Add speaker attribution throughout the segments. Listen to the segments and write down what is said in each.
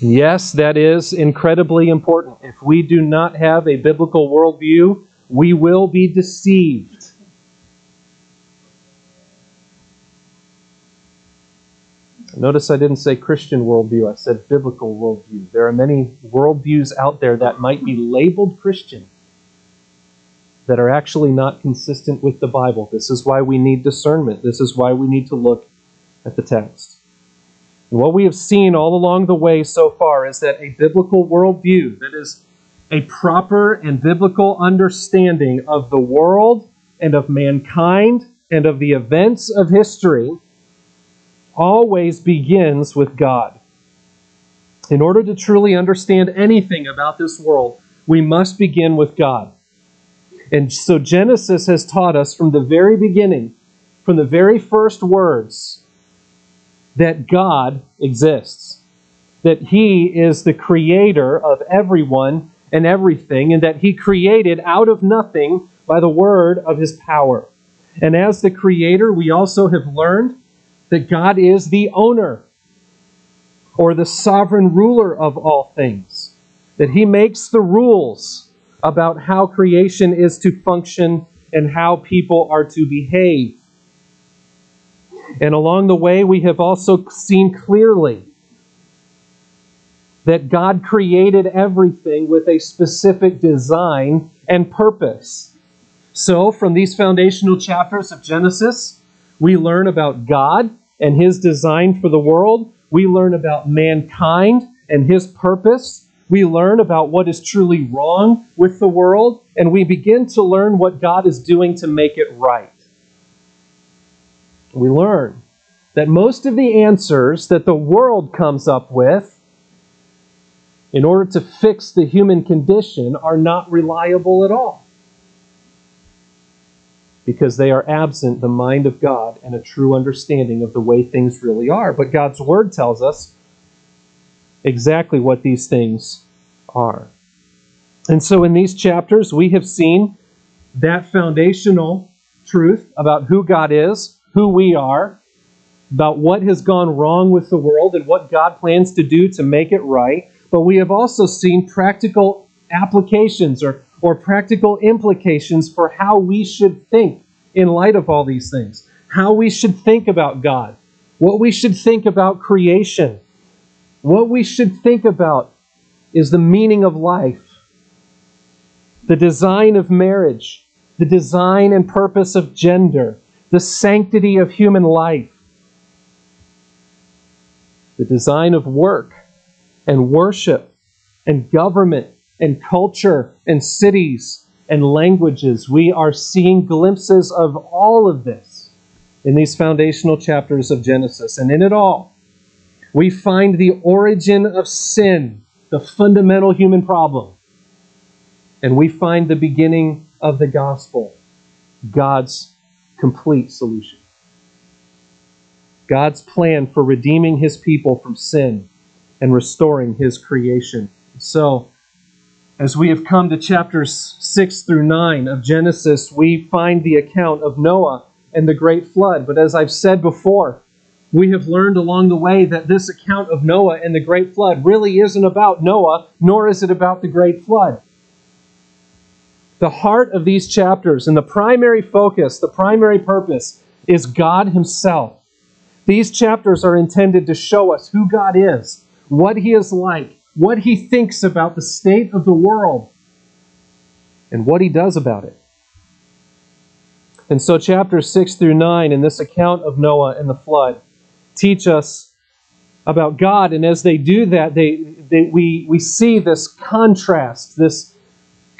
Speaker 1: Yes, that is incredibly important. If we do not have a biblical worldview, we will be deceived. Notice I didn't say Christian worldview, I said biblical worldview. There are many worldviews out there that might be labeled Christian that are actually not consistent with the Bible. This is why we need discernment. This is why we need to look at the text. And what we have seen all along the way so far is that a biblical worldview, that is, a proper and biblical understanding of the world and of mankind and of the events of history, always begins with God. In order to truly understand anything about this world, we must begin with God. And so Genesis has taught us from the very beginning, from the very first words, that God exists, that He is the creator of everyone and everything, and that He created out of nothing by the word of His power. And as the creator, we also have learned that God is the owner or the sovereign ruler of all things, that He makes the rules about how creation is to function and how people are to behave. And along the way, we have also seen clearly that God created everything with a specific design and purpose. So, from these foundational chapters of Genesis, we learn about God and His design for the world. We learn about mankind and His purpose. We learn about what is truly wrong with the world, and we begin to learn what God is doing to make it right. We learn that most of the answers that the world comes up with in order to fix the human condition are not reliable at all because they are absent the mind of God and a true understanding of the way things really are. But God's Word tells us exactly what these things are. And so in these chapters, we have seen that foundational truth about who God is, who we are, about what has gone wrong with the world, and what God plans to do to make it right. But we have also seen practical applications or, or practical implications for how we should think in light of all these things, how we should think about God, what we should think about creation, what we should think about is the meaning of life, the design of marriage, the design and purpose of gender, the sanctity of human life, the design of work and worship and government and culture and cities and languages. We are seeing glimpses of all of this in these foundational chapters of Genesis. And in it all, we find the origin of sin, the fundamental human problem. And we find the beginning of the gospel, God's complete solution. God's plan for redeeming his people from sin and restoring his creation. So, as we have come to chapters 6 through 9 of Genesis, we find the account of Noah and the great flood. But as I've said before, we have learned along the way that this account of Noah and the great flood really isn't about Noah, nor is it about the great flood. The heart of these chapters and the primary focus, the primary purpose, is God Himself. These chapters are intended to show us who God is, what He is like, what He thinks about the state of the world, and what He does about it. And so, chapters 6 through 9 in this account of Noah and the flood teach us about God. And as they do that, they, they, we, we see this contrast, this,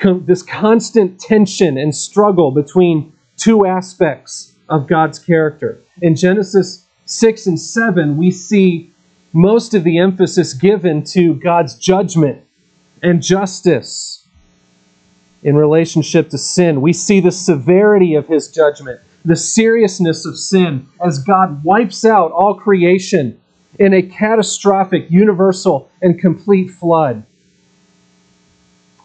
Speaker 1: this constant tension and struggle between two aspects of God's character. In Genesis 6 and 7, we see most of the emphasis given to God's judgment and justice in relationship to sin. We see the severity of his judgment the seriousness of sin as God wipes out all creation in a catastrophic, universal, and complete flood.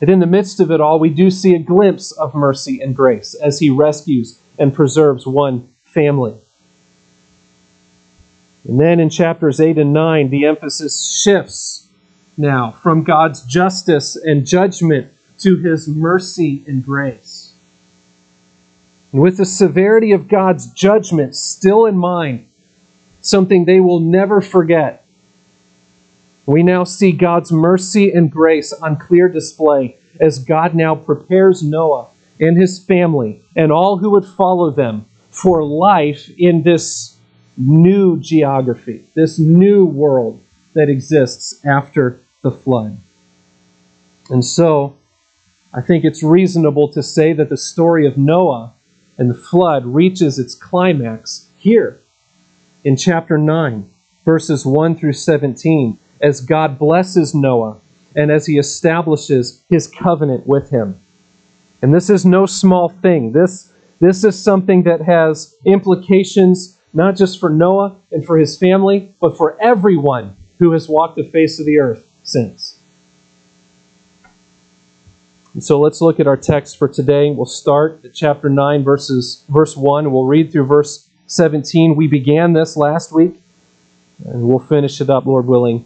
Speaker 1: And in the midst of it all, we do see a glimpse of mercy and grace as he rescues and preserves one family. And then in chapters 8 and 9, the emphasis shifts now from God's justice and judgment to his mercy and grace. And with the severity of God's judgment still in mind, something they will never forget, we now see God's mercy and grace on clear display as God now prepares Noah and his family and all who would follow them for life in this new geography, this new world that exists after the flood. And so, I think it's reasonable to say that the story of Noah and the flood reaches its climax here in chapter 9, verses 1 through 17, as God blesses Noah and as he establishes his covenant with him. And this is no small thing. This, this is something that has implications not just for Noah and for his family, but for everyone who has walked the face of the earth since. And so let's look at our text for today. We'll start at chapter 9, verses, verse 1. We'll read through verse 17. We began this last week, and we'll finish it up, Lord willing,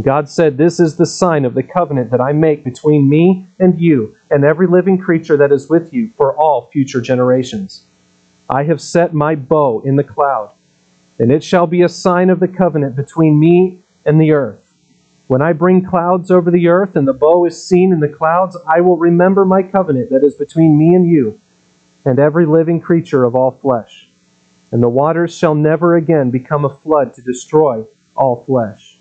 Speaker 1: God said, This is the sign of the covenant that I make between me and you and every living creature that is with you for all future generations. I have set my bow in the cloud, and it shall be a sign of the covenant between me and the earth. When I bring clouds over the earth, and the bow is seen in the clouds, I will remember my covenant that is between me and you, and every living creature of all flesh. And the waters shall never again become a flood to destroy all flesh.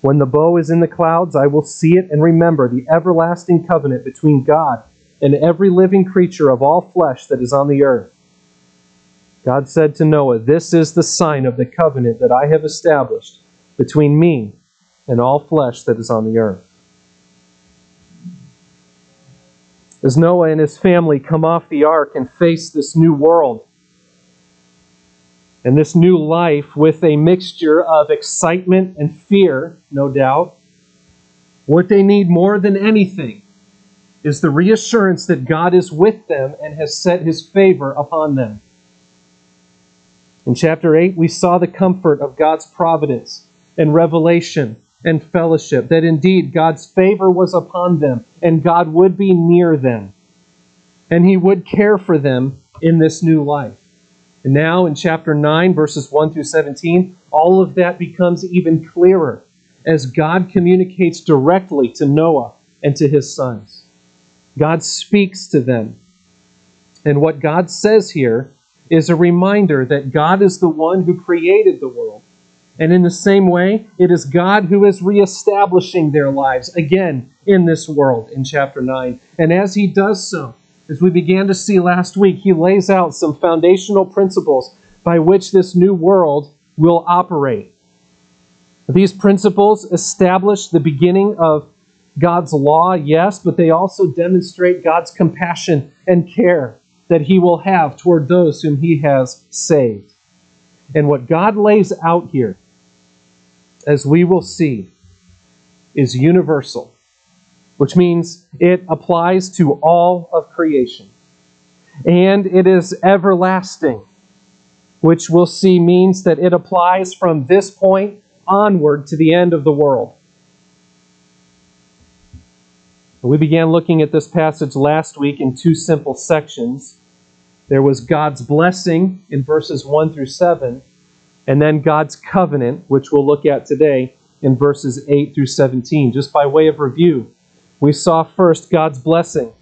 Speaker 1: When the bow is in the clouds, I will see it and remember the everlasting covenant between God and every living creature of all flesh that is on the earth. God said to Noah, This is the sign of the covenant that I have established between me and all flesh that is on the earth. As Noah and his family come off the ark and face this new world and this new life with a mixture of excitement and fear, no doubt, what they need more than anything is the reassurance that God is with them and has set his favor upon them. In chapter 8, we saw the comfort of God's providence and revelation and fellowship, that indeed God's favor was upon them and God would be near them and he would care for them in this new life. And now in chapter 9, verses 1 through 17, all of that becomes even clearer as God communicates directly to Noah and to his sons. God speaks to them. And what God says here is a reminder that God is the one who created the world. And in the same way, it is God who is reestablishing their lives again in this world in chapter 9. And as he does so, as we began to see last week, he lays out some foundational principles by which this new world will operate. These principles establish the beginning of God's law, yes, but they also demonstrate God's compassion and care that he will have toward those whom he has saved. And what God lays out here, as we will see, is universal. Which means it applies to all of creation. And it is everlasting, which we'll see means that it applies from this point onward to the end of the world. We began looking at this passage last week in two simple sections. There was God's blessing in verses 1 through 7, and then God's covenant, which we'll look at today in verses 8 through 17. Just by way of review, we saw first God's blessing.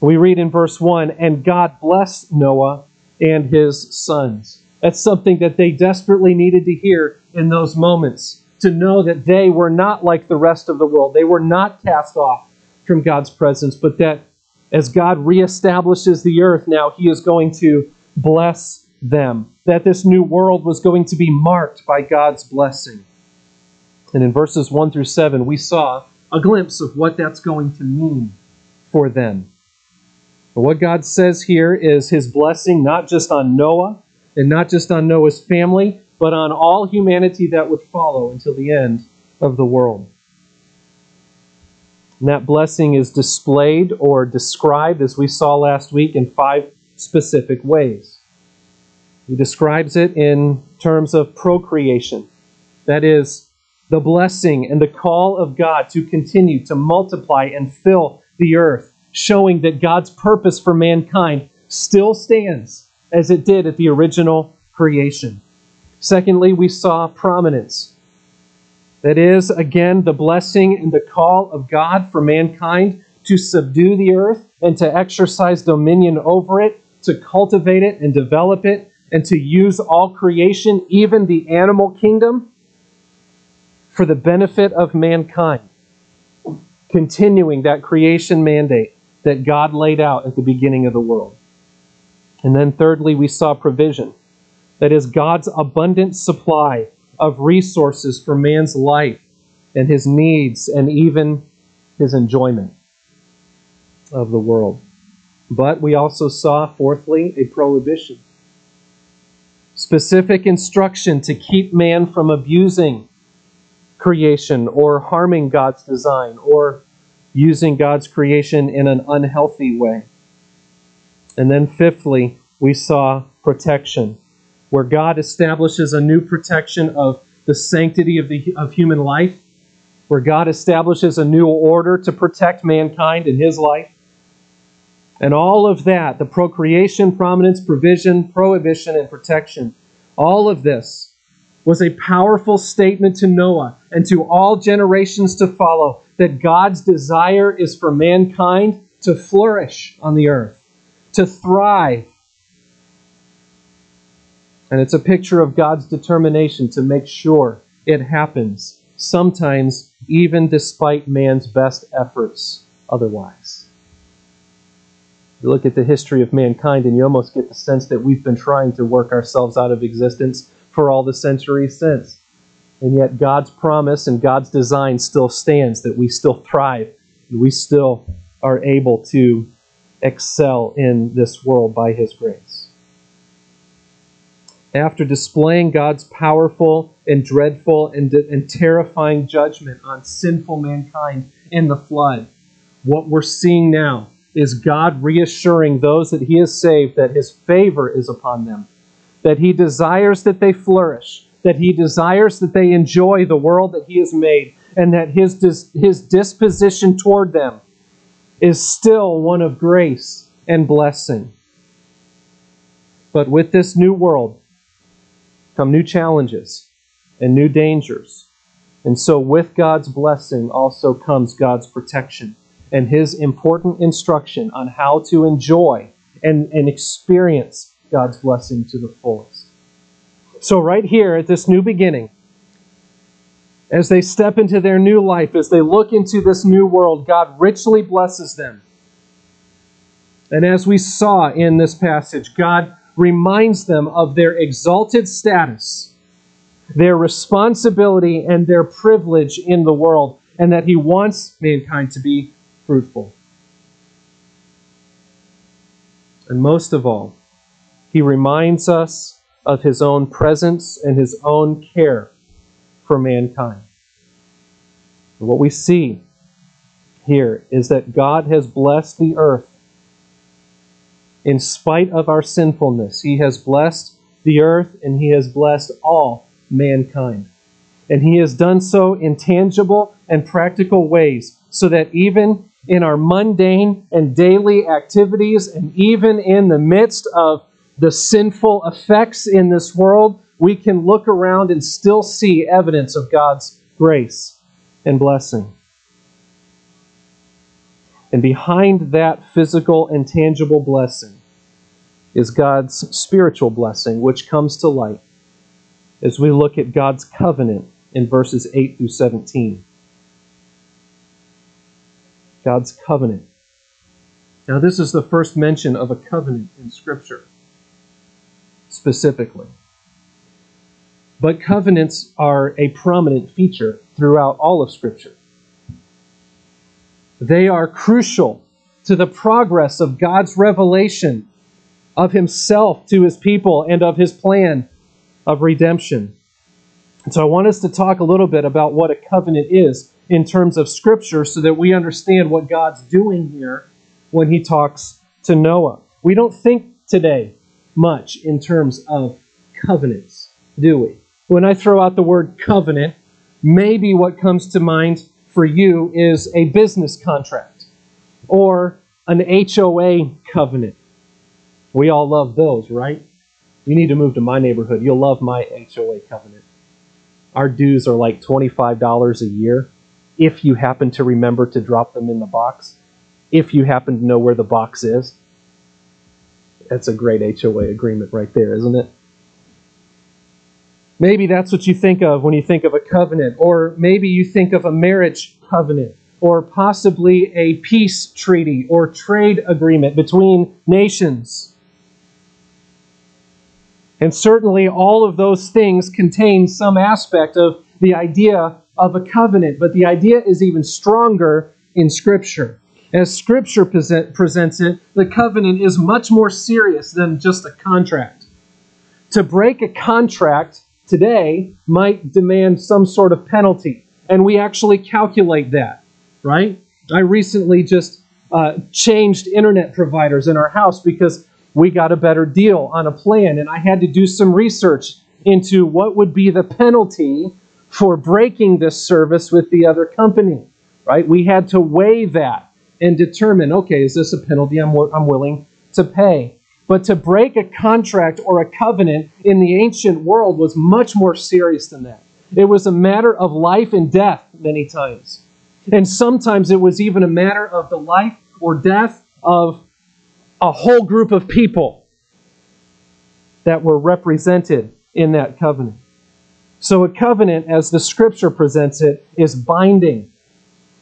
Speaker 1: We read in verse 1 And God blessed Noah and his sons. That's something that they desperately needed to hear in those moments to know that they were not like the rest of the world. They were not cast off from God's presence, but that as God reestablishes the earth now, He is going to bless them. That this new world was going to be marked by God's blessing. And in verses 1 through 7, we saw a glimpse of what that's going to mean for them. But what God says here is His blessing not just on Noah and not just on Noah's family, but on all humanity that would follow until the end of the world. And that blessing is displayed or described, as we saw last week, in five specific ways. He describes it in terms of procreation. That is, the blessing and the call of God to continue to multiply and fill the earth, showing that God's purpose for mankind still stands as it did at the original creation. Secondly, we saw prominence. That is, again, the blessing and the call of God for mankind to subdue the earth and to exercise dominion over it, to cultivate it and develop it, and to use all creation, even the animal kingdom, for the benefit of mankind. Continuing that creation mandate that God laid out at the beginning of the world. And then, thirdly, we saw provision that is God's abundant supply of resources for man's life and his needs and even his enjoyment of the world. But we also saw, fourthly, a prohibition. Specific instruction to keep man from abusing creation or harming God's design or using God's creation in an unhealthy way. And then, fifthly, we saw protection where God establishes a new protection of the sanctity of, the, of human life, where God establishes a new order to protect mankind in his life. And all of that, the procreation, prominence, provision, prohibition, and protection, all of this was a powerful statement to Noah and to all generations to follow that God's desire is for mankind to flourish on the earth, to thrive, and it's a picture of God's determination to make sure it happens, sometimes even despite man's best efforts otherwise. You look at the history of mankind and you almost get the sense that we've been trying to work ourselves out of existence for all the centuries since. And yet God's promise and God's design still stands that we still thrive and we still are able to excel in this world by His grace after displaying God's powerful and dreadful and, and terrifying judgment on sinful mankind in the flood, what we're seeing now is God reassuring those that He has saved that His favor is upon them, that He desires that they flourish, that He desires that they enjoy the world that He has made, and that His, his disposition toward them is still one of grace and blessing. But with this new world, come new challenges and new dangers. And so, with God's blessing also comes God's protection and His important instruction on how to enjoy and, and experience God's blessing to the fullest. So, right here at this new beginning, as they step into their new life, as they look into this new world, God richly blesses them. And as we saw in this passage, God reminds them of their exalted status, their responsibility, and their privilege in the world, and that He wants mankind to be fruitful. And most of all, He reminds us of His own presence and His own care for mankind. What we see here is that God has blessed the earth. In spite of our sinfulness, He has blessed the earth and He has blessed all mankind. And He has done so in tangible and practical ways, so that even in our mundane and daily activities, and even in the midst of the sinful effects in this world, we can look around and still see evidence of God's grace and blessing. And behind that physical and tangible blessing is God's spiritual blessing, which comes to light as we look at God's covenant in verses 8 through 17. God's covenant. Now, this is the first mention of a covenant in Scripture, specifically. But covenants are a prominent feature throughout all of Scripture. They are crucial to the progress of God's revelation of Himself to His people and of His plan of redemption. And so I want us to talk a little bit about what a covenant is in terms of Scripture so that we understand what God's doing here when He talks to Noah. We don't think today much in terms of covenants, do we? When I throw out the word covenant, maybe what comes to mind for you is a business contract or an HOA covenant. We all love those, right? You need to move to my neighborhood. You'll love my HOA covenant. Our dues are like $25 a year if you happen to remember to drop them in the box, if you happen to know where the box is. That's a great HOA agreement right there, isn't it? Maybe that's what you think of when you think of a covenant, or maybe you think of a marriage covenant, or possibly a peace treaty or trade agreement between nations. And certainly all of those things contain some aspect of the idea of a covenant, but the idea is even stronger in Scripture. As Scripture present, presents it, the covenant is much more serious than just a contract. To break a contract today might demand some sort of penalty. And we actually calculate that, right? I recently just uh, changed internet providers in our house because we got a better deal on a plan. And I had to do some research into what would be the penalty for breaking this service with the other company, right? We had to weigh that and determine okay, is this a penalty I'm, I'm willing to pay? But to break a contract or a covenant in the ancient world was much more serious than that. It was a matter of life and death many times. And sometimes it was even a matter of the life or death of a whole group of people that were represented in that covenant. So, a covenant, as the scripture presents it, is binding.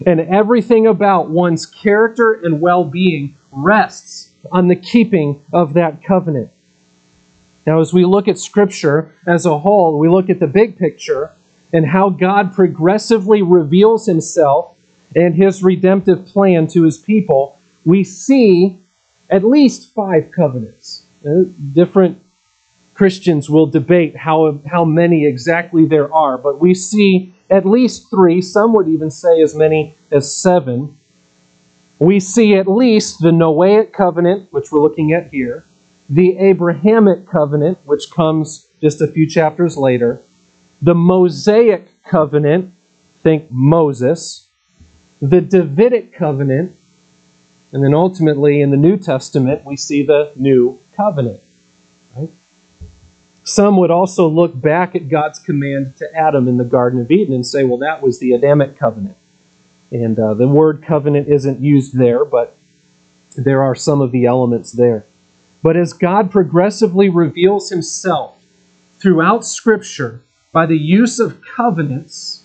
Speaker 1: And everything about one's character and well being rests on the keeping of that covenant. Now, as we look at Scripture as a whole, we look at the big picture and how God progressively reveals Himself and His redemptive plan to His people, we see at least five covenants. Uh, different Christians will debate how, how many exactly there are, but we see at least three. Some would even say as many as seven we see at least the Noahic covenant, which we're looking at here, the Abrahamic covenant, which comes just a few chapters later, the Mosaic covenant, think Moses, the Davidic covenant, and then ultimately in the New Testament, we see the New Covenant. Some would also look back at God's command to Adam in the Garden of Eden and say, well, that was the Adamic covenant. And uh, the word covenant isn't used there, but there are some of the elements there. But as God progressively reveals himself throughout Scripture by the use of covenants,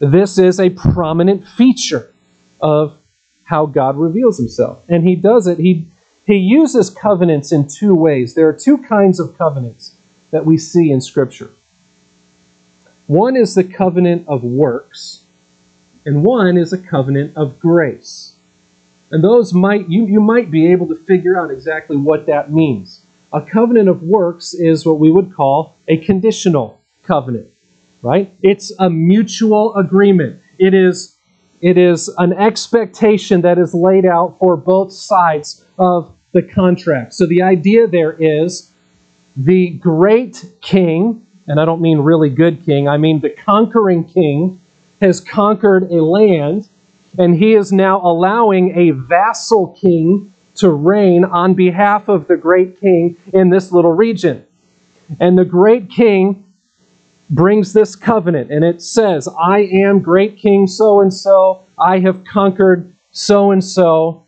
Speaker 1: this is a prominent feature of how God reveals himself. And he does it, he, he uses covenants in two ways. There are two kinds of covenants that we see in Scripture. One is the covenant of works, and one is a covenant of grace. And those might you, you might be able to figure out exactly what that means. A covenant of works is what we would call a conditional covenant, right? It's a mutual agreement. it is it is an expectation that is laid out for both sides of the contract. So the idea there is the great king, and I don't mean really good king, I mean the conquering king has conquered a land and he is now allowing a vassal king to reign on behalf of the great king in this little region. And the great king brings this covenant, and it says, I am great king so and so, I have conquered so and so.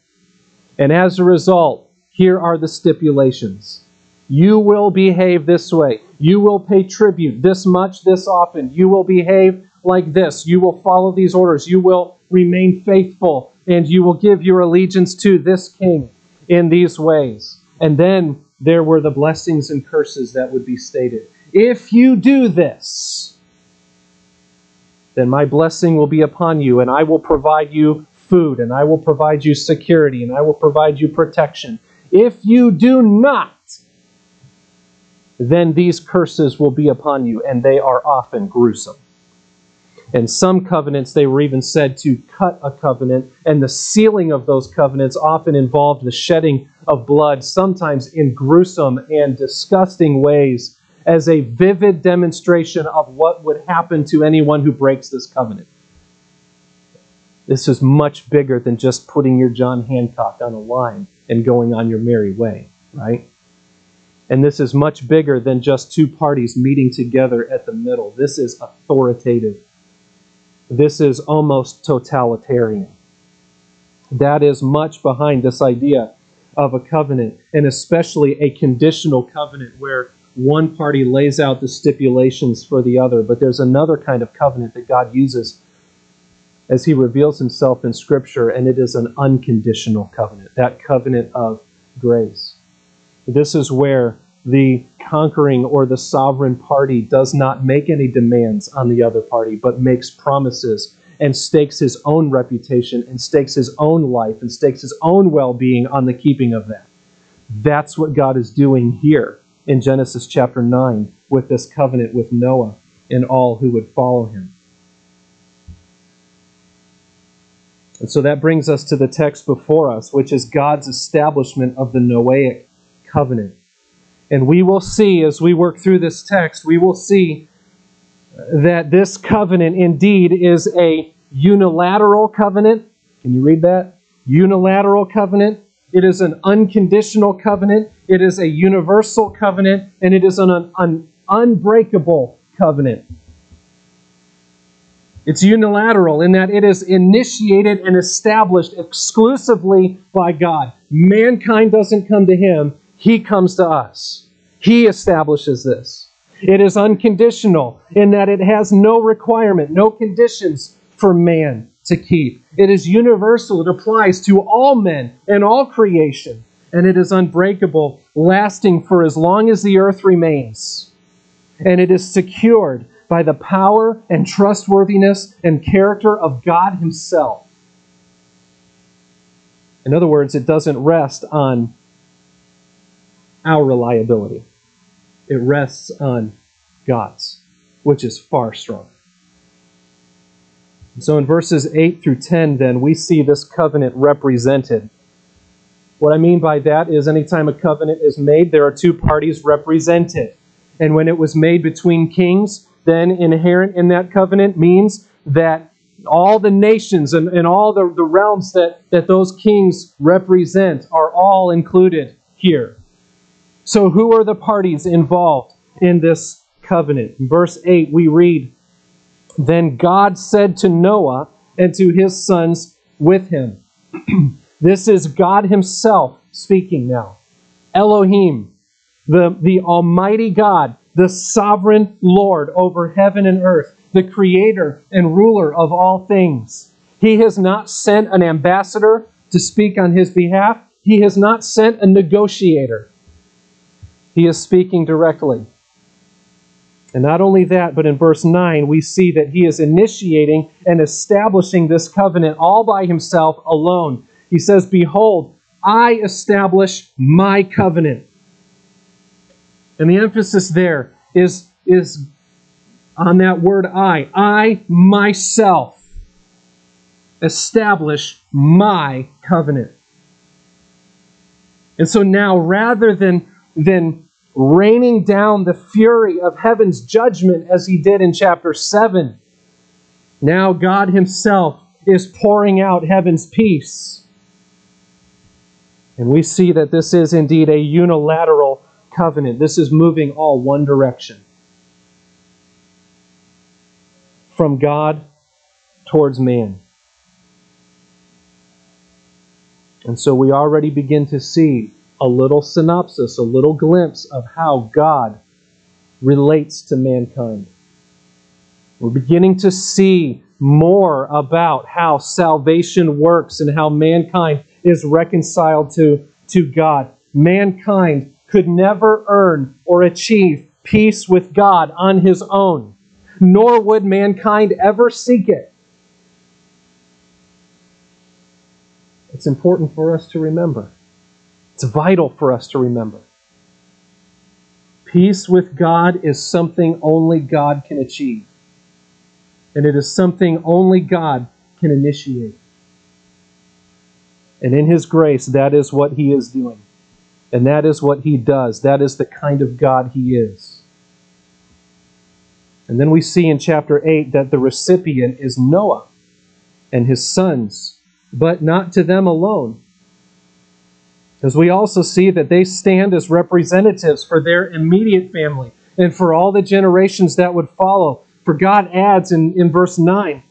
Speaker 1: And as a result, here are the stipulations. You will behave this way. You will pay tribute this much, this often. You will behave like this. You will follow these orders. You will remain faithful, and you will give your allegiance to this king in these ways. And then there were the blessings and curses that would be stated. If you do this, then my blessing will be upon you, and I will provide you food, and I will provide you security, and I will provide you protection. If you do not, then these curses will be upon you, and they are often gruesome. And some covenants, they were even said to cut a covenant, and the sealing of those covenants often involved the shedding of blood, sometimes in gruesome and disgusting ways as a vivid demonstration of what would happen to anyone who breaks this covenant. This is much bigger than just putting your John Hancock on a line and going on your merry way, right? And this is much bigger than just two parties meeting together at the middle. This is authoritative. This is almost totalitarian. That is much behind this idea of a covenant, and especially a conditional covenant where one party lays out the stipulations for the other, but there's another kind of covenant that God uses as he reveals himself in Scripture, and it is an unconditional covenant, that covenant of grace. This is where the conquering or the sovereign party does not make any demands on the other party, but makes promises and stakes his own reputation and stakes his own life and stakes his own well being on the keeping of that. That's what God is doing here in Genesis chapter 9 with this covenant with Noah and all who would follow him. And so that brings us to the text before us, which is God's establishment of the Noahic covenant. And we will see, as we work through this text, we will see that this covenant indeed is a unilateral covenant. Can you read that? Unilateral covenant. It is an unconditional covenant. It is a universal covenant. And it is an, an unbreakable covenant. It's unilateral in that it is initiated and established exclusively by God. Mankind doesn't come to him, he comes to us. He establishes this. It is unconditional in that it has no requirement, no conditions for man to keep. It is universal, it applies to all men and all creation, and it is unbreakable, lasting for as long as the earth remains. And it is secured by the power and trustworthiness and character of God Himself. In other words, it doesn't rest on our reliability, it rests on God's, which is far stronger. So in verses 8 through 10, then, we see this covenant represented. What I mean by that is anytime a covenant is made, there are two parties represented. And when it was made between kings, then inherent in that covenant means that all the nations and, and all the, the realms that, that those kings represent are all included here. So, who are the parties involved in this covenant? In verse 8, we read, Then God said to Noah and to his sons with him, This is God Himself speaking now. Elohim, the, the Almighty God, the sovereign Lord over heaven and earth, the creator and ruler of all things. He has not sent an ambassador to speak on his behalf, he has not sent a negotiator. He is speaking directly. And not only that, but in verse 9, we see that he is initiating and establishing this covenant all by himself alone. He says, Behold, I establish my covenant. And the emphasis there is, is on that word I. I myself establish my covenant. And so now, rather than, than raining down the fury of heaven's judgment as he did in chapter 7, now God himself is pouring out heaven's peace. And we see that this is indeed a unilateral covenant. This is moving all one direction from God towards man. And so we already begin to see a little synopsis, a little glimpse of how God relates to mankind. We're beginning to see more about how salvation works and how mankind is reconciled to, to God. Mankind could never earn or achieve peace with God on his own, nor would mankind ever seek it. It's important for us to remember. It's vital for us to remember. Peace with God is something only God can achieve. And it is something only God can initiate. And in His grace, that is what He is doing. And that is what He does. That is the kind of God He is. And then we see in chapter 8 that the recipient is Noah and his sons, but not to them alone. As we also see that they stand as representatives for their immediate family and for all the generations that would follow. For God adds in, in verse 9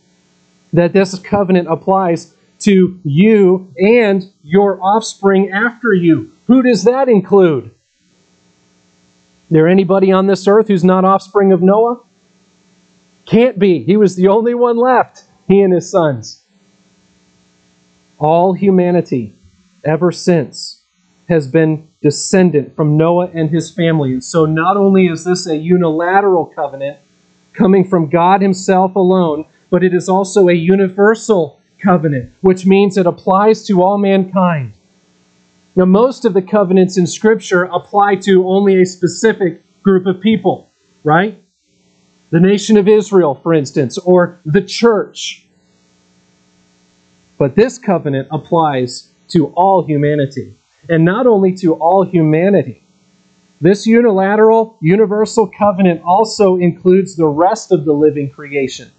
Speaker 1: that this covenant applies to you and your offspring after you. Who does that include? There anybody on this earth who's not offspring of Noah? Can't be. He was the only one left, he and his sons. All humanity ever since has been descendant from Noah and his family. And so not only is this a unilateral covenant coming from God himself alone, but it is also a universal covenant, which means it applies to all mankind. Now, most of the covenants in Scripture apply to only a specific group of people, right? The nation of Israel, for instance, or the church. But this covenant applies to all humanity. And not only to all humanity, this unilateral, universal covenant also includes the rest of the living creation.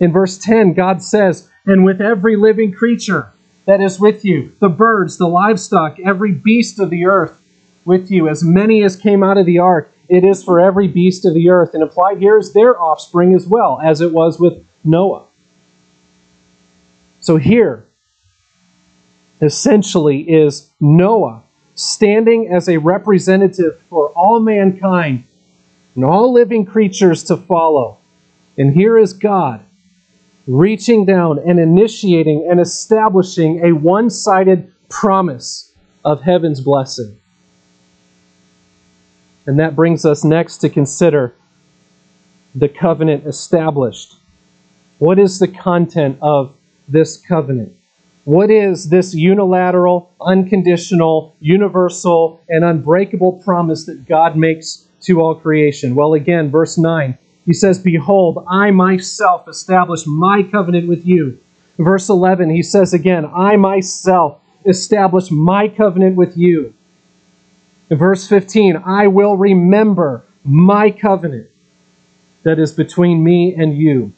Speaker 1: In verse 10, God says, And with every living creature that is with you, the birds, the livestock, every beast of the earth with you, as many as came out of the ark, it is for every beast of the earth. And applied here is their offspring as well, as it was with Noah. So here, essentially, is Noah standing as a representative for all mankind and all living creatures to follow. And here is God reaching down and initiating and establishing a one sided promise of heaven's blessing. And that brings us next to consider the covenant established. What is the content of this covenant? What is this unilateral, unconditional, universal, and unbreakable promise that God makes to all creation? Well, again, verse 9, he says, Behold, I myself establish my covenant with you. Verse 11, he says again, I myself establish my covenant with you. In verse 15, I will remember my covenant that is between me and you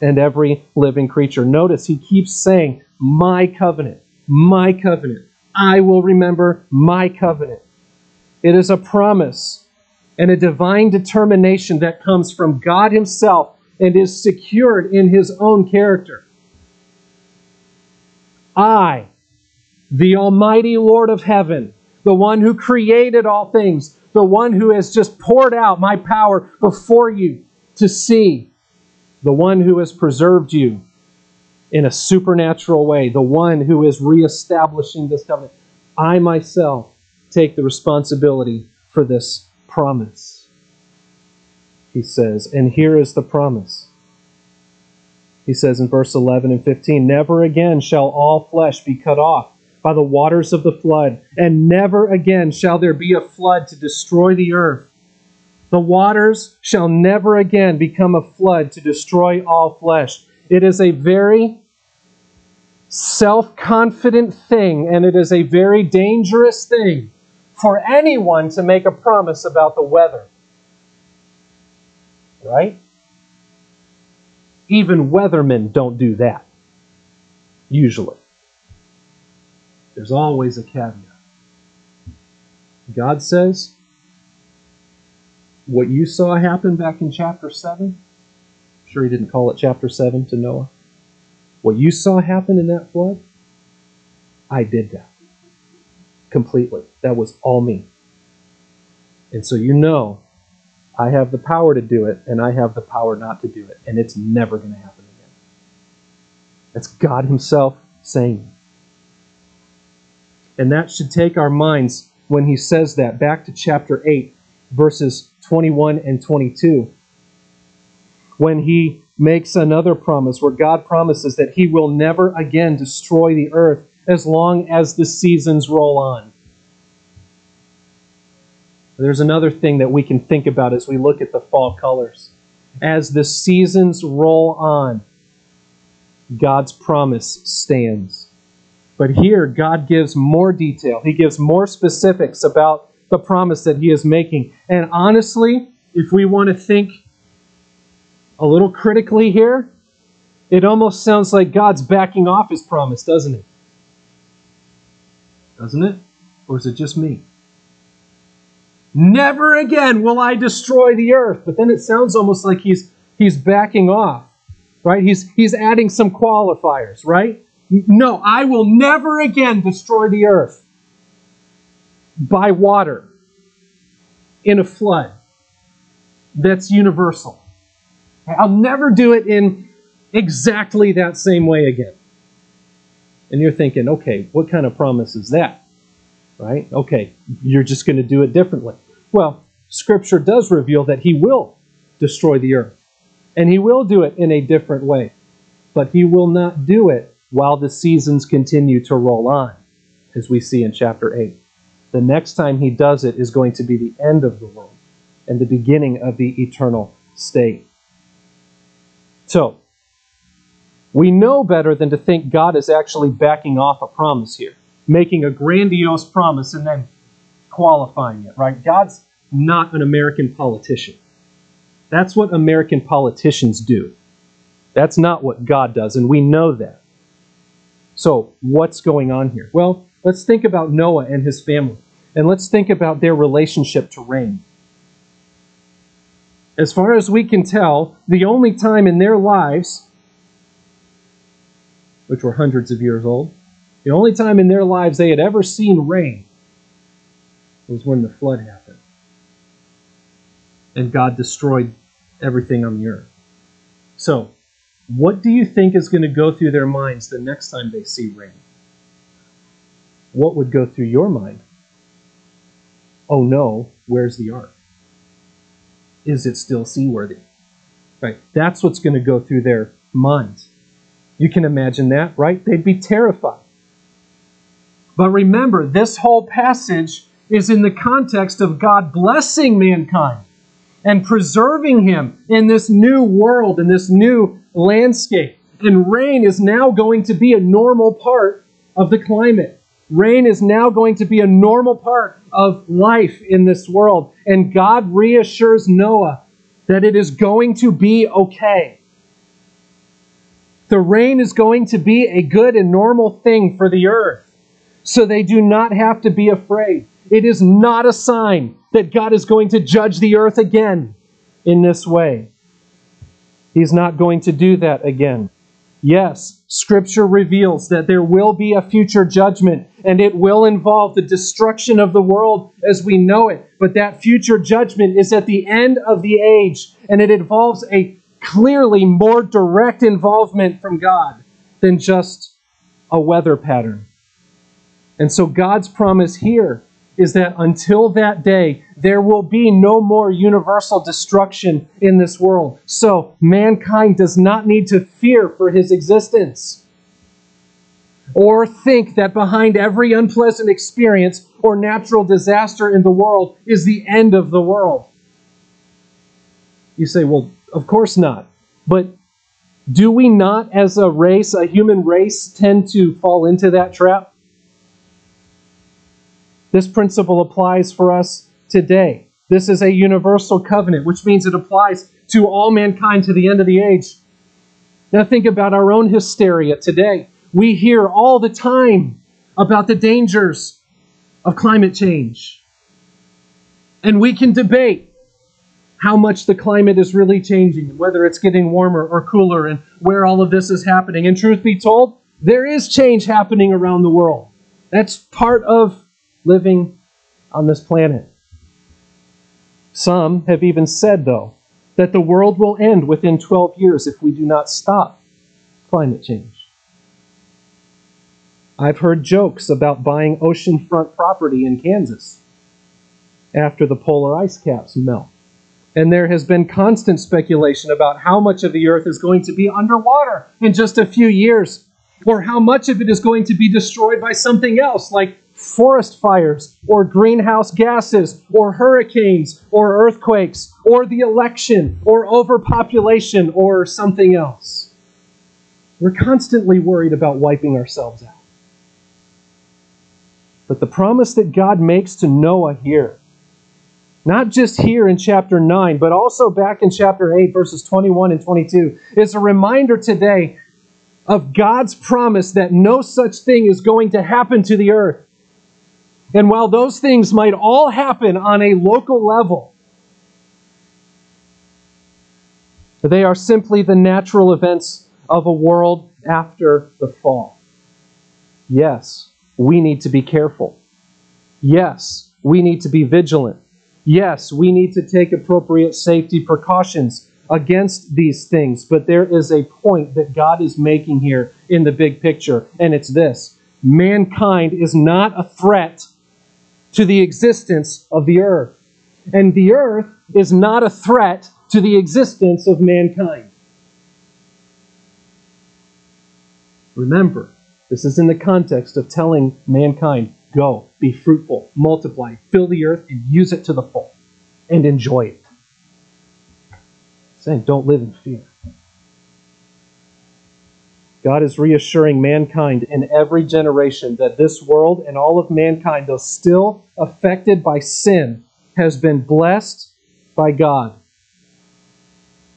Speaker 1: and every living creature. Notice he keeps saying, My covenant, my covenant. I will remember my covenant. It is a promise and a divine determination that comes from God Himself and is secured in His own character. I, the Almighty Lord of heaven, the one who created all things, the one who has just poured out my power before you to see the one who has preserved you in a supernatural way, the one who is reestablishing this covenant. I myself take the responsibility for this promise. He says, and here is the promise. He says in verse 11 and 15, Never again shall all flesh be cut off by the waters of the flood, and never again shall there be a flood to destroy the earth. The waters shall never again become a flood to destroy all flesh. It is a very self confident thing, and it is a very dangerous thing for anyone to make a promise about the weather. Right? Even weathermen don't do that, usually. There's always a caveat. God says, what you saw happen back in chapter 7, I'm sure he didn't call it chapter 7 to Noah. What you saw happen in that flood, I did that completely. That was all me. And so you know I have the power to do it, and I have the power not to do it, and it's never going to happen again. That's God Himself saying. And that should take our minds when He says that back to chapter 8, verses 21 and 22. When He makes another promise where God promises that He will never again destroy the earth as long as the seasons roll on. There's another thing that we can think about as we look at the fall colors. As the seasons roll on, God's promise stands. But here, God gives more detail. He gives more specifics about the promise that He is making. And honestly, if we want to think a little critically here, it almost sounds like God's backing off His promise, doesn't it? Doesn't it? Or is it just me? Never again will I destroy the earth. But then it sounds almost like he's he's backing off. Right? He's he's adding some qualifiers, right? No, I will never again destroy the earth by water in a flood. That's universal. I'll never do it in exactly that same way again. And you're thinking, okay, what kind of promise is that? Right? Okay, you're just going to do it differently. Well, Scripture does reveal that He will destroy the earth, and He will do it in a different way. But He will not do it while the seasons continue to roll on, as we see in chapter 8. The next time He does it is going to be the end of the world and the beginning of the eternal state. So, we know better than to think God is actually backing off a promise here, making a grandiose promise and then qualifying it, right? God's not an American politician. That's what American politicians do. That's not what God does, and we know that. So, what's going on here? Well, let's think about Noah and his family, and let's think about their relationship to rain. As far as we can tell, the only time in their lives which were hundreds of years old. The only time in their lives they had ever seen rain was when the flood happened. And God destroyed everything on the earth. So, what do you think is going to go through their minds the next time they see rain? What would go through your mind? Oh no, where's the ark? Is it still seaworthy? Right? That's what's going to go through their minds. You can imagine that, right? They'd be terrified. But remember, this whole passage is in the context of God blessing mankind and preserving him in this new world, in this new landscape. And rain is now going to be a normal part of the climate. Rain is now going to be a normal part of life in this world. And God reassures Noah that it is going to be okay. The rain is going to be a good and normal thing for the earth. So they do not have to be afraid. It is not a sign that God is going to judge the earth again in this way. He's not going to do that again. Yes, Scripture reveals that there will be a future judgment, and it will involve the destruction of the world as we know it. But that future judgment is at the end of the age, and it involves a clearly more direct involvement from God than just a weather pattern. And so God's promise here is that until that day, there will be no more universal destruction in this world. So mankind does not need to fear for his existence or think that behind every unpleasant experience or natural disaster in the world is the end of the world. You say, well, of course not. But Do we not, as a race, a human race, tend to fall into that trap? This principle applies for us today. This is a universal covenant, which means it applies to all mankind to the end of the age. Now, think about our own hysteria today. We hear all the time about the dangers of climate change. And we can debate how much the climate is really changing whether it's getting warmer or cooler and where all of this is happening. And truth be told, there is change happening around the world. That's part of living on this planet. Some have even said, though, that the world will end within 12 years if we do not stop climate change. I've heard jokes about buying oceanfront property in Kansas after the polar ice caps melt. And there has been constant speculation about how much of the earth is going to be underwater in just a few years, or how much of it is going to be destroyed by something else, like forest fires, or greenhouse gases, or hurricanes, or earthquakes, or the election, or overpopulation, or something else. We're constantly worried about wiping ourselves out. But the promise that God makes to Noah here not just here in chapter 9, but also back in chapter 8, verses 21 and 22, is a reminder today of God's promise that no such thing is going to happen to the earth. And while those things might all happen on a local level, they are simply the natural events of a world after the fall. Yes, we need to be careful. Yes, we need to be vigilant. Yes, we need to take appropriate safety precautions against these things, but there is a point that God is making here in the big picture, and it's this mankind is not a threat to the existence of the earth, and the earth is not a threat to the existence of mankind. Remember, this is in the context of telling mankind Go, be fruitful, multiply, fill the earth, and use it to the full, and enjoy it. Saying, don't live in fear. God is reassuring mankind in every generation that this world and all of mankind, though still affected by sin, has been blessed by God.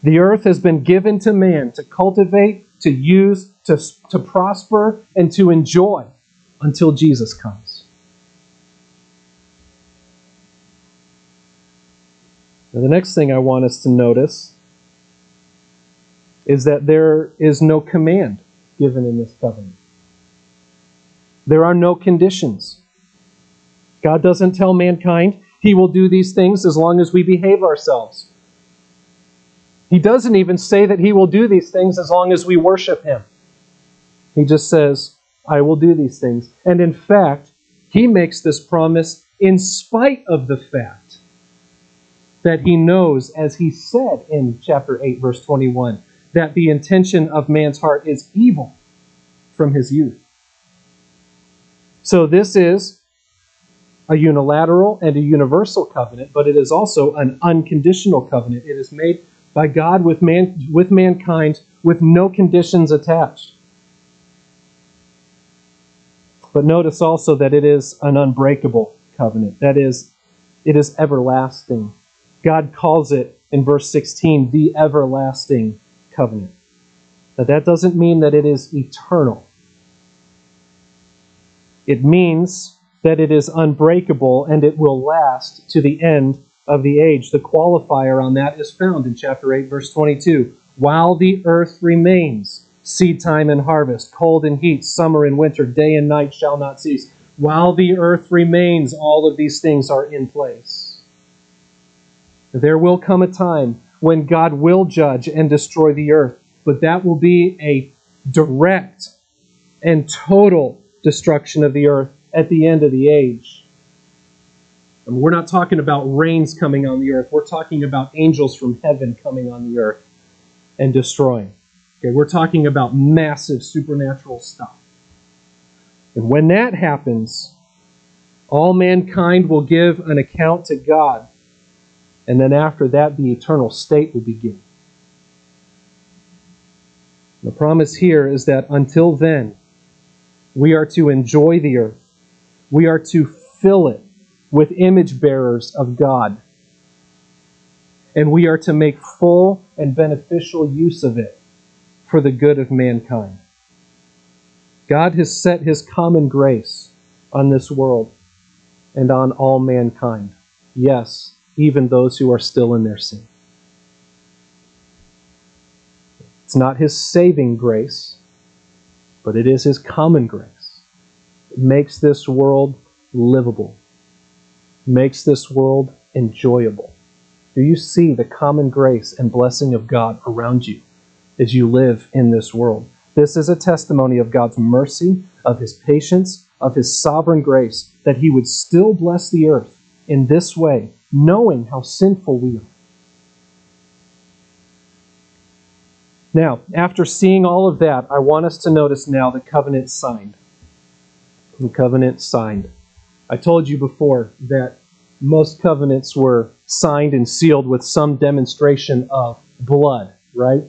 Speaker 1: The earth has been given to man to cultivate, to use, to, to prosper, and to enjoy until Jesus comes. Now, the next thing I want us to notice is that there is no command given in this covenant. There are no conditions. God doesn't tell mankind he will do these things as long as we behave ourselves. He doesn't even say that he will do these things as long as we worship him. He just says, I will do these things. And in fact, he makes this promise in spite of the fact that he knows, as he said in chapter 8, verse 21, that the intention of man's heart is evil from his youth. So this is a unilateral and a universal covenant, but it is also an unconditional covenant. It is made by God with man with mankind with no conditions attached. But notice also that it is an unbreakable covenant. That is, it is everlasting. God calls it in verse 16 the everlasting covenant. Now, that doesn't mean that it is eternal, it means that it is unbreakable and it will last to the end of the age. The qualifier on that is found in chapter 8, verse 22. While the earth remains, seed time and harvest, cold and heat, summer and winter, day and night shall not cease. While the earth remains, all of these things are in place. There will come a time when God will judge and destroy the earth, but that will be a direct and total destruction of the earth at the end of the age. And we're not talking about rains coming on the earth. We're talking about angels from heaven coming on the earth and destroying. Okay, we're talking about massive supernatural stuff. And when that happens, all mankind will give an account to God and then after that, the eternal state will begin. The promise here is that until then, we are to enjoy the earth. We are to fill it with image bearers of God. And we are to make full and beneficial use of it for the good of mankind. God has set his common grace on this world and on all mankind. Yes, even those who are still in their sin. It's not his saving grace, but it is his common grace. It makes this world livable, makes this world enjoyable. Do you see the common grace and blessing of God around you as you live in this world? This is a testimony of God's mercy, of his patience, of his sovereign grace, that he would still bless the earth in this way, knowing how sinful we are. Now, after seeing all of that, I want us to notice now the covenant signed. The covenant signed. I told you before that most covenants were signed and sealed with some demonstration of blood, right?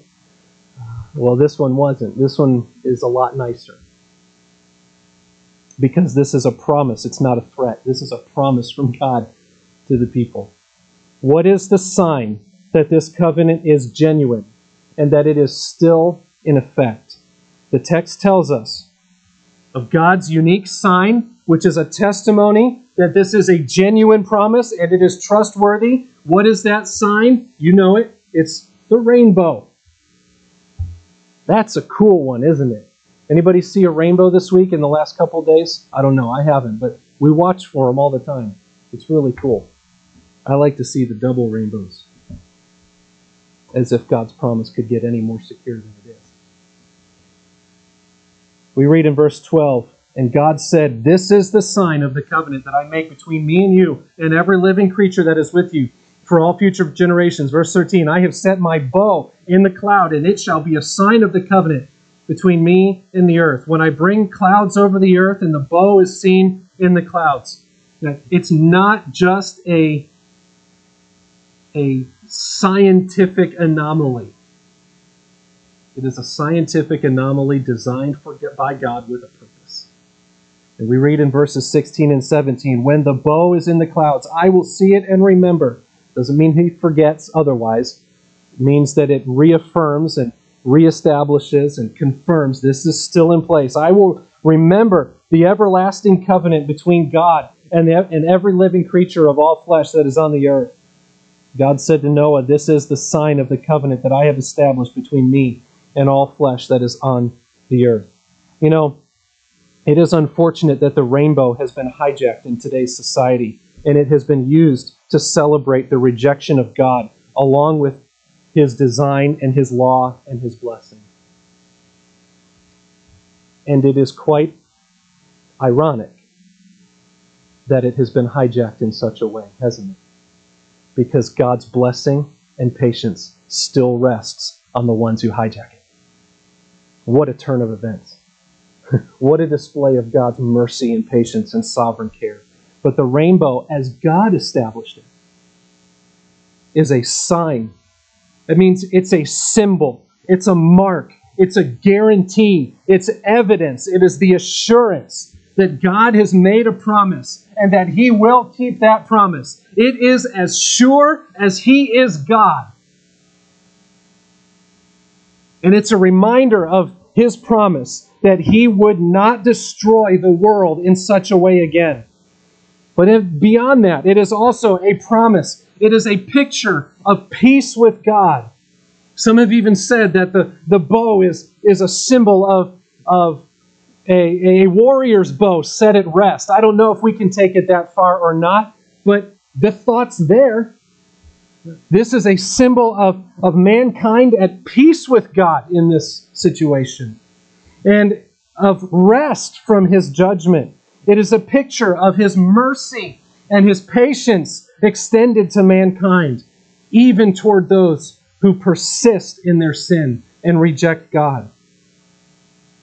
Speaker 1: Uh, well, this one wasn't. This one is a lot nicer. Because this is a promise, it's not a threat. This is a promise from God to the people. What is the sign that this covenant is genuine? and that it is still in effect. The text tells us of God's unique sign, which is a testimony that this is a genuine promise and it is trustworthy. What is that sign? You know it. It's the rainbow. That's a cool one, isn't it? Anybody see a rainbow this week in the last couple days? I don't know. I haven't, but we watch for them all the time. It's really cool. I like to see the double rainbows as if God's promise could get any more secure than it is. We read in verse 12, and God said, This is the sign of the covenant that I make between me and you and every living creature that is with you for all future generations. Verse 13, I have set my bow in the cloud, and it shall be a sign of the covenant between me and the earth. When I bring clouds over the earth and the bow is seen in the clouds. It's not just a, a scientific anomaly. It is a scientific anomaly designed for, by God with a purpose. And we read in verses 16 and 17 When the bow is in the clouds, I will see it and remember. Doesn't mean he forgets otherwise. It means that it reaffirms and reestablishes and confirms this is still in place. I will remember the everlasting covenant between God and, and every living creature of all flesh that is on the earth. God said to Noah, This is the sign of the covenant that I have established between me and all flesh that is on the earth. You know, it is unfortunate that the rainbow has been hijacked in today's society, and it has been used to celebrate the rejection of God along with his design and his law and his blessing. And it is quite ironic that it has been hijacked in such a way, hasn't it? Because God's blessing and patience still rests on the ones who hijack it. What a turn of events. what a display of God's mercy and patience and sovereign care. But the rainbow, as God established it, is a sign. It means it's a symbol, it's a mark, it's a guarantee, it's evidence, it is the assurance that God has made a promise and that He will keep that promise. It is as sure as He is God. And it's a reminder of His promise that He would not destroy the world in such a way again. But beyond that, it is also a promise. It is a picture of peace with God. Some have even said that the, the bow is, is a symbol of, of a, a warrior's bow set at rest. I don't know if we can take it that far or not, but the thought's there. This is a symbol of, of mankind at peace with God in this situation and of rest from his judgment. It is a picture of his mercy and his patience extended to mankind, even toward those who persist in their sin and reject God.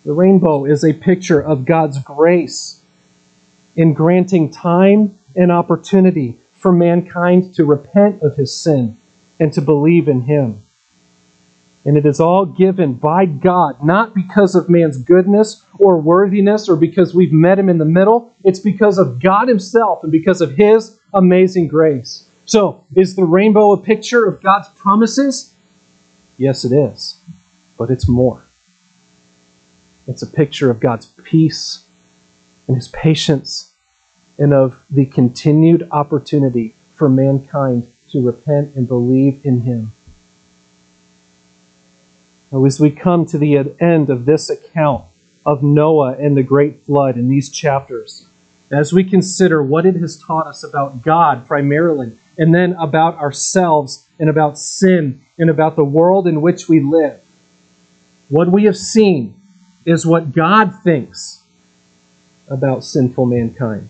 Speaker 1: The rainbow is a picture of God's grace in granting time and opportunity for mankind to repent of his sin and to believe in him. And it is all given by God, not because of man's goodness or worthiness or because we've met him in the middle. It's because of God himself and because of his amazing grace. So, is the rainbow a picture of God's promises? Yes, it is. But it's more. It's a picture of God's peace and his patience and of the continued opportunity for mankind to repent and believe in him. Now, as we come to the end of this account of Noah and the great flood in these chapters, as we consider what it has taught us about God primarily, and then about ourselves and about sin and about the world in which we live, what we have seen is what God thinks about sinful mankind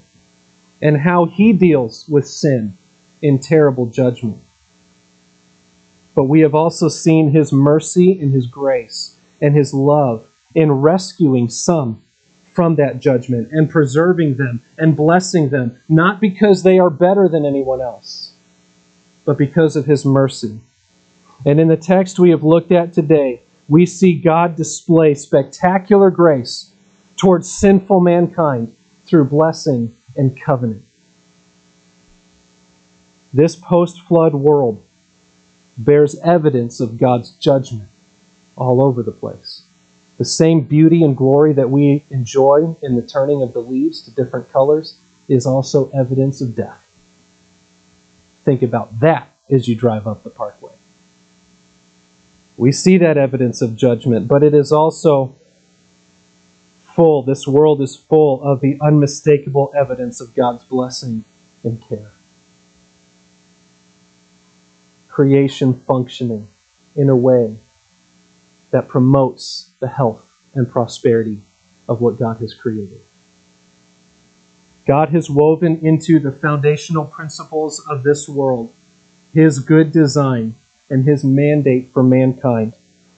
Speaker 1: and how he deals with sin in terrible judgment but we have also seen his mercy and his grace and his love in rescuing some from that judgment and preserving them and blessing them, not because they are better than anyone else, but because of his mercy. And in the text we have looked at today, we see God display spectacular grace towards sinful mankind through blessing and covenant. This post flood world bears evidence of God's judgment all over the place. The same beauty and glory that we enjoy in the turning of the leaves to different colors is also evidence of death. Think about that as you drive up the parkway. We see that evidence of judgment, but it is also full, this world is full of the unmistakable evidence of God's blessing and care creation functioning in a way that promotes the health and prosperity of what God has created. God has woven into the foundational principles of this world his good design and his mandate for mankind.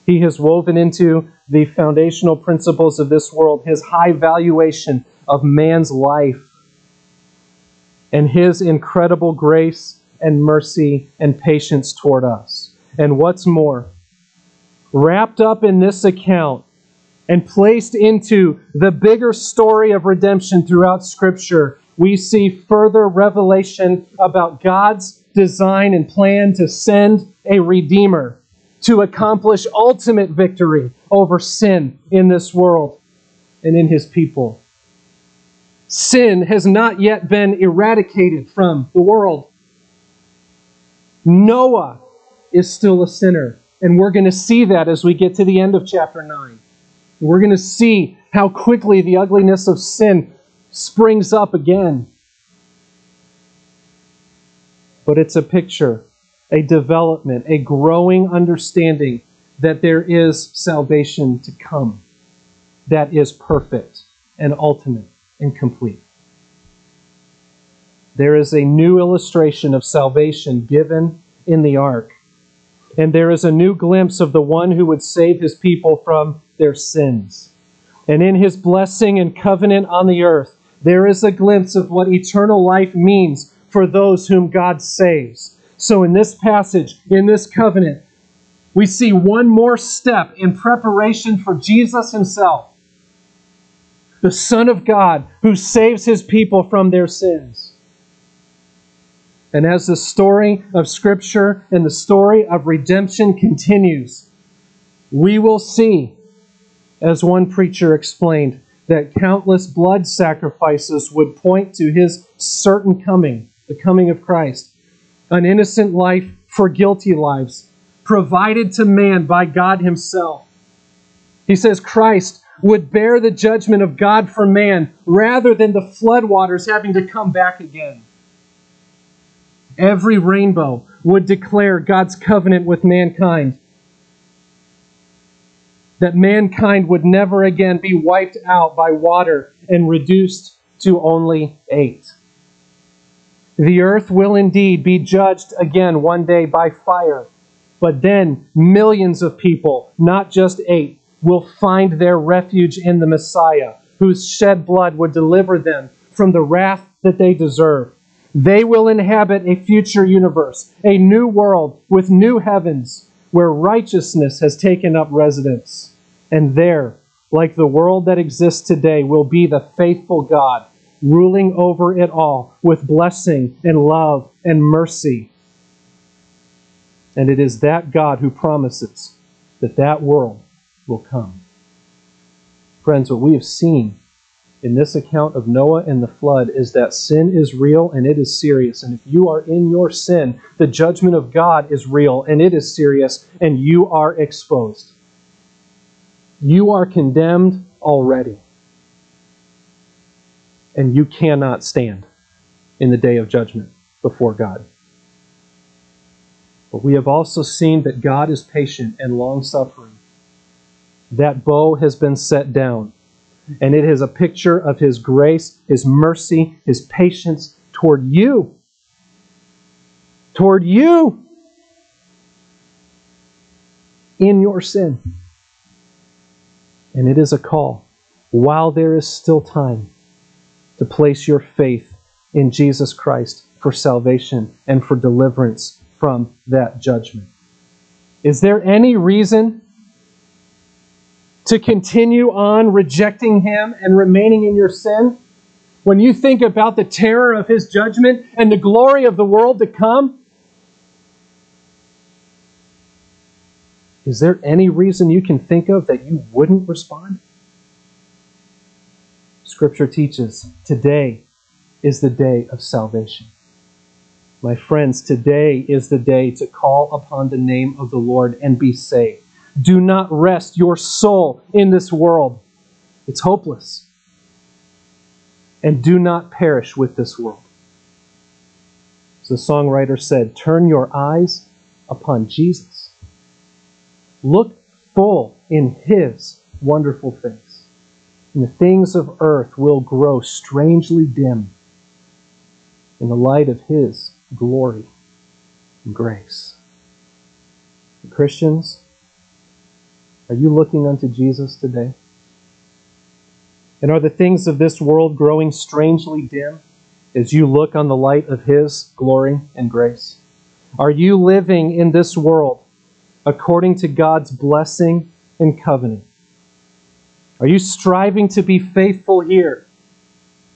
Speaker 1: He has woven into the foundational principles of this world his high valuation of man's life and his incredible grace and mercy and patience toward us. And what's more, wrapped up in this account and placed into the bigger story of redemption throughout Scripture, we see further revelation about God's design and plan to send a Redeemer to accomplish ultimate victory over sin in this world and in His people. Sin has not yet been eradicated from the world. Noah is still a sinner. And we're going to see that as we get to the end of chapter 9. We're going to see how quickly the ugliness of sin springs up again. But it's a picture, a development, a growing understanding that there is salvation to come that is perfect and ultimate and complete there is a new illustration of salvation given in the ark. And there is a new glimpse of the one who would save his people from their sins. And in his blessing and covenant on the earth, there is a glimpse of what eternal life means for those whom God saves. So, in this passage, in this covenant, we see one more step in preparation for Jesus himself, the Son of God who saves his people from their sins. And as the story of Scripture and the story of redemption continues, we will see, as one preacher explained, that countless blood sacrifices would point to his certain coming, the coming of Christ. An innocent life for guilty lives, provided to man by God Himself. He says Christ would bear the judgment of God for man rather than the floodwaters having to come back again. Every rainbow would declare God's covenant with mankind. That mankind would never again be wiped out by water and reduced to only eight. The earth will indeed be judged again one day by fire, but then millions of people, not just eight, will find their refuge in the Messiah, whose shed blood would deliver them from the wrath that they deserve. They will inhabit a future universe, a new world with new heavens, where righteousness has taken up residence. And there, like the world that exists today, will be the faithful God, ruling over it all with blessing and love and mercy. And it is that God who promises that that world will come. Friends, what we have seen in this account of Noah and the flood is that sin is real and it is serious. And if you are in your sin, the judgment of God is real and it is serious, and you are exposed. You are condemned already. And you cannot stand in the day of judgment before God. But we have also seen that God is patient and long suffering. That bow has been set down, and it is a picture of His grace, His mercy, His patience toward you. Toward you in your sin. And it is a call, while there is still time, to place your faith in Jesus Christ for salvation and for deliverance from that judgment. Is there any reason to continue on rejecting Him and remaining in your sin? When you think about the terror of His judgment and the glory of the world to come, is there any reason you can think of that you wouldn't respond? Scripture teaches today is the day of salvation. My friends, today is the day to call upon the name of the Lord and be saved. Do not rest your soul in this world, it's hopeless. And do not perish with this world. As the songwriter said, turn your eyes upon Jesus. Look full in his wonderful face, and the things of earth will grow strangely dim in the light of his glory and grace. Christians, are you looking unto Jesus today? And are the things of this world growing strangely dim as you look on the light of His glory and grace? Are you living in this world according to God's blessing and covenant? Are you striving to be faithful here?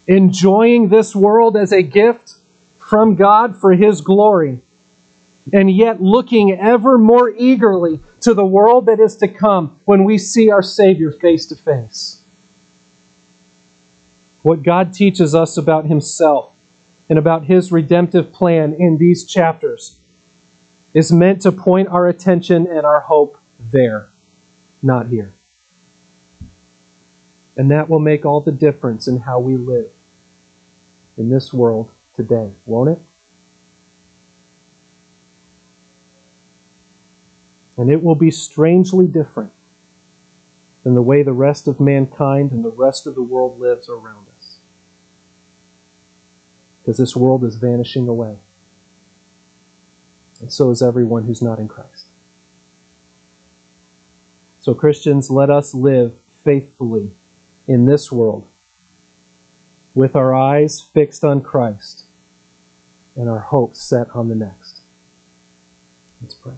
Speaker 1: Enjoying this world as a gift from God for His glory, and yet looking ever more eagerly to the world that is to come when we see our Savior face to face. What God teaches us about Himself and about His redemptive plan in these chapters is meant to point our attention and our hope there, not here. And that will make all the difference in how we live in this world today, won't it? And it will be strangely different than the way the rest of mankind and the rest of the world lives around us. Because this world is vanishing away. And so is everyone who's not in Christ. So, Christians, let us live faithfully in this world with our eyes fixed on Christ and our hopes set on the next. Let's pray.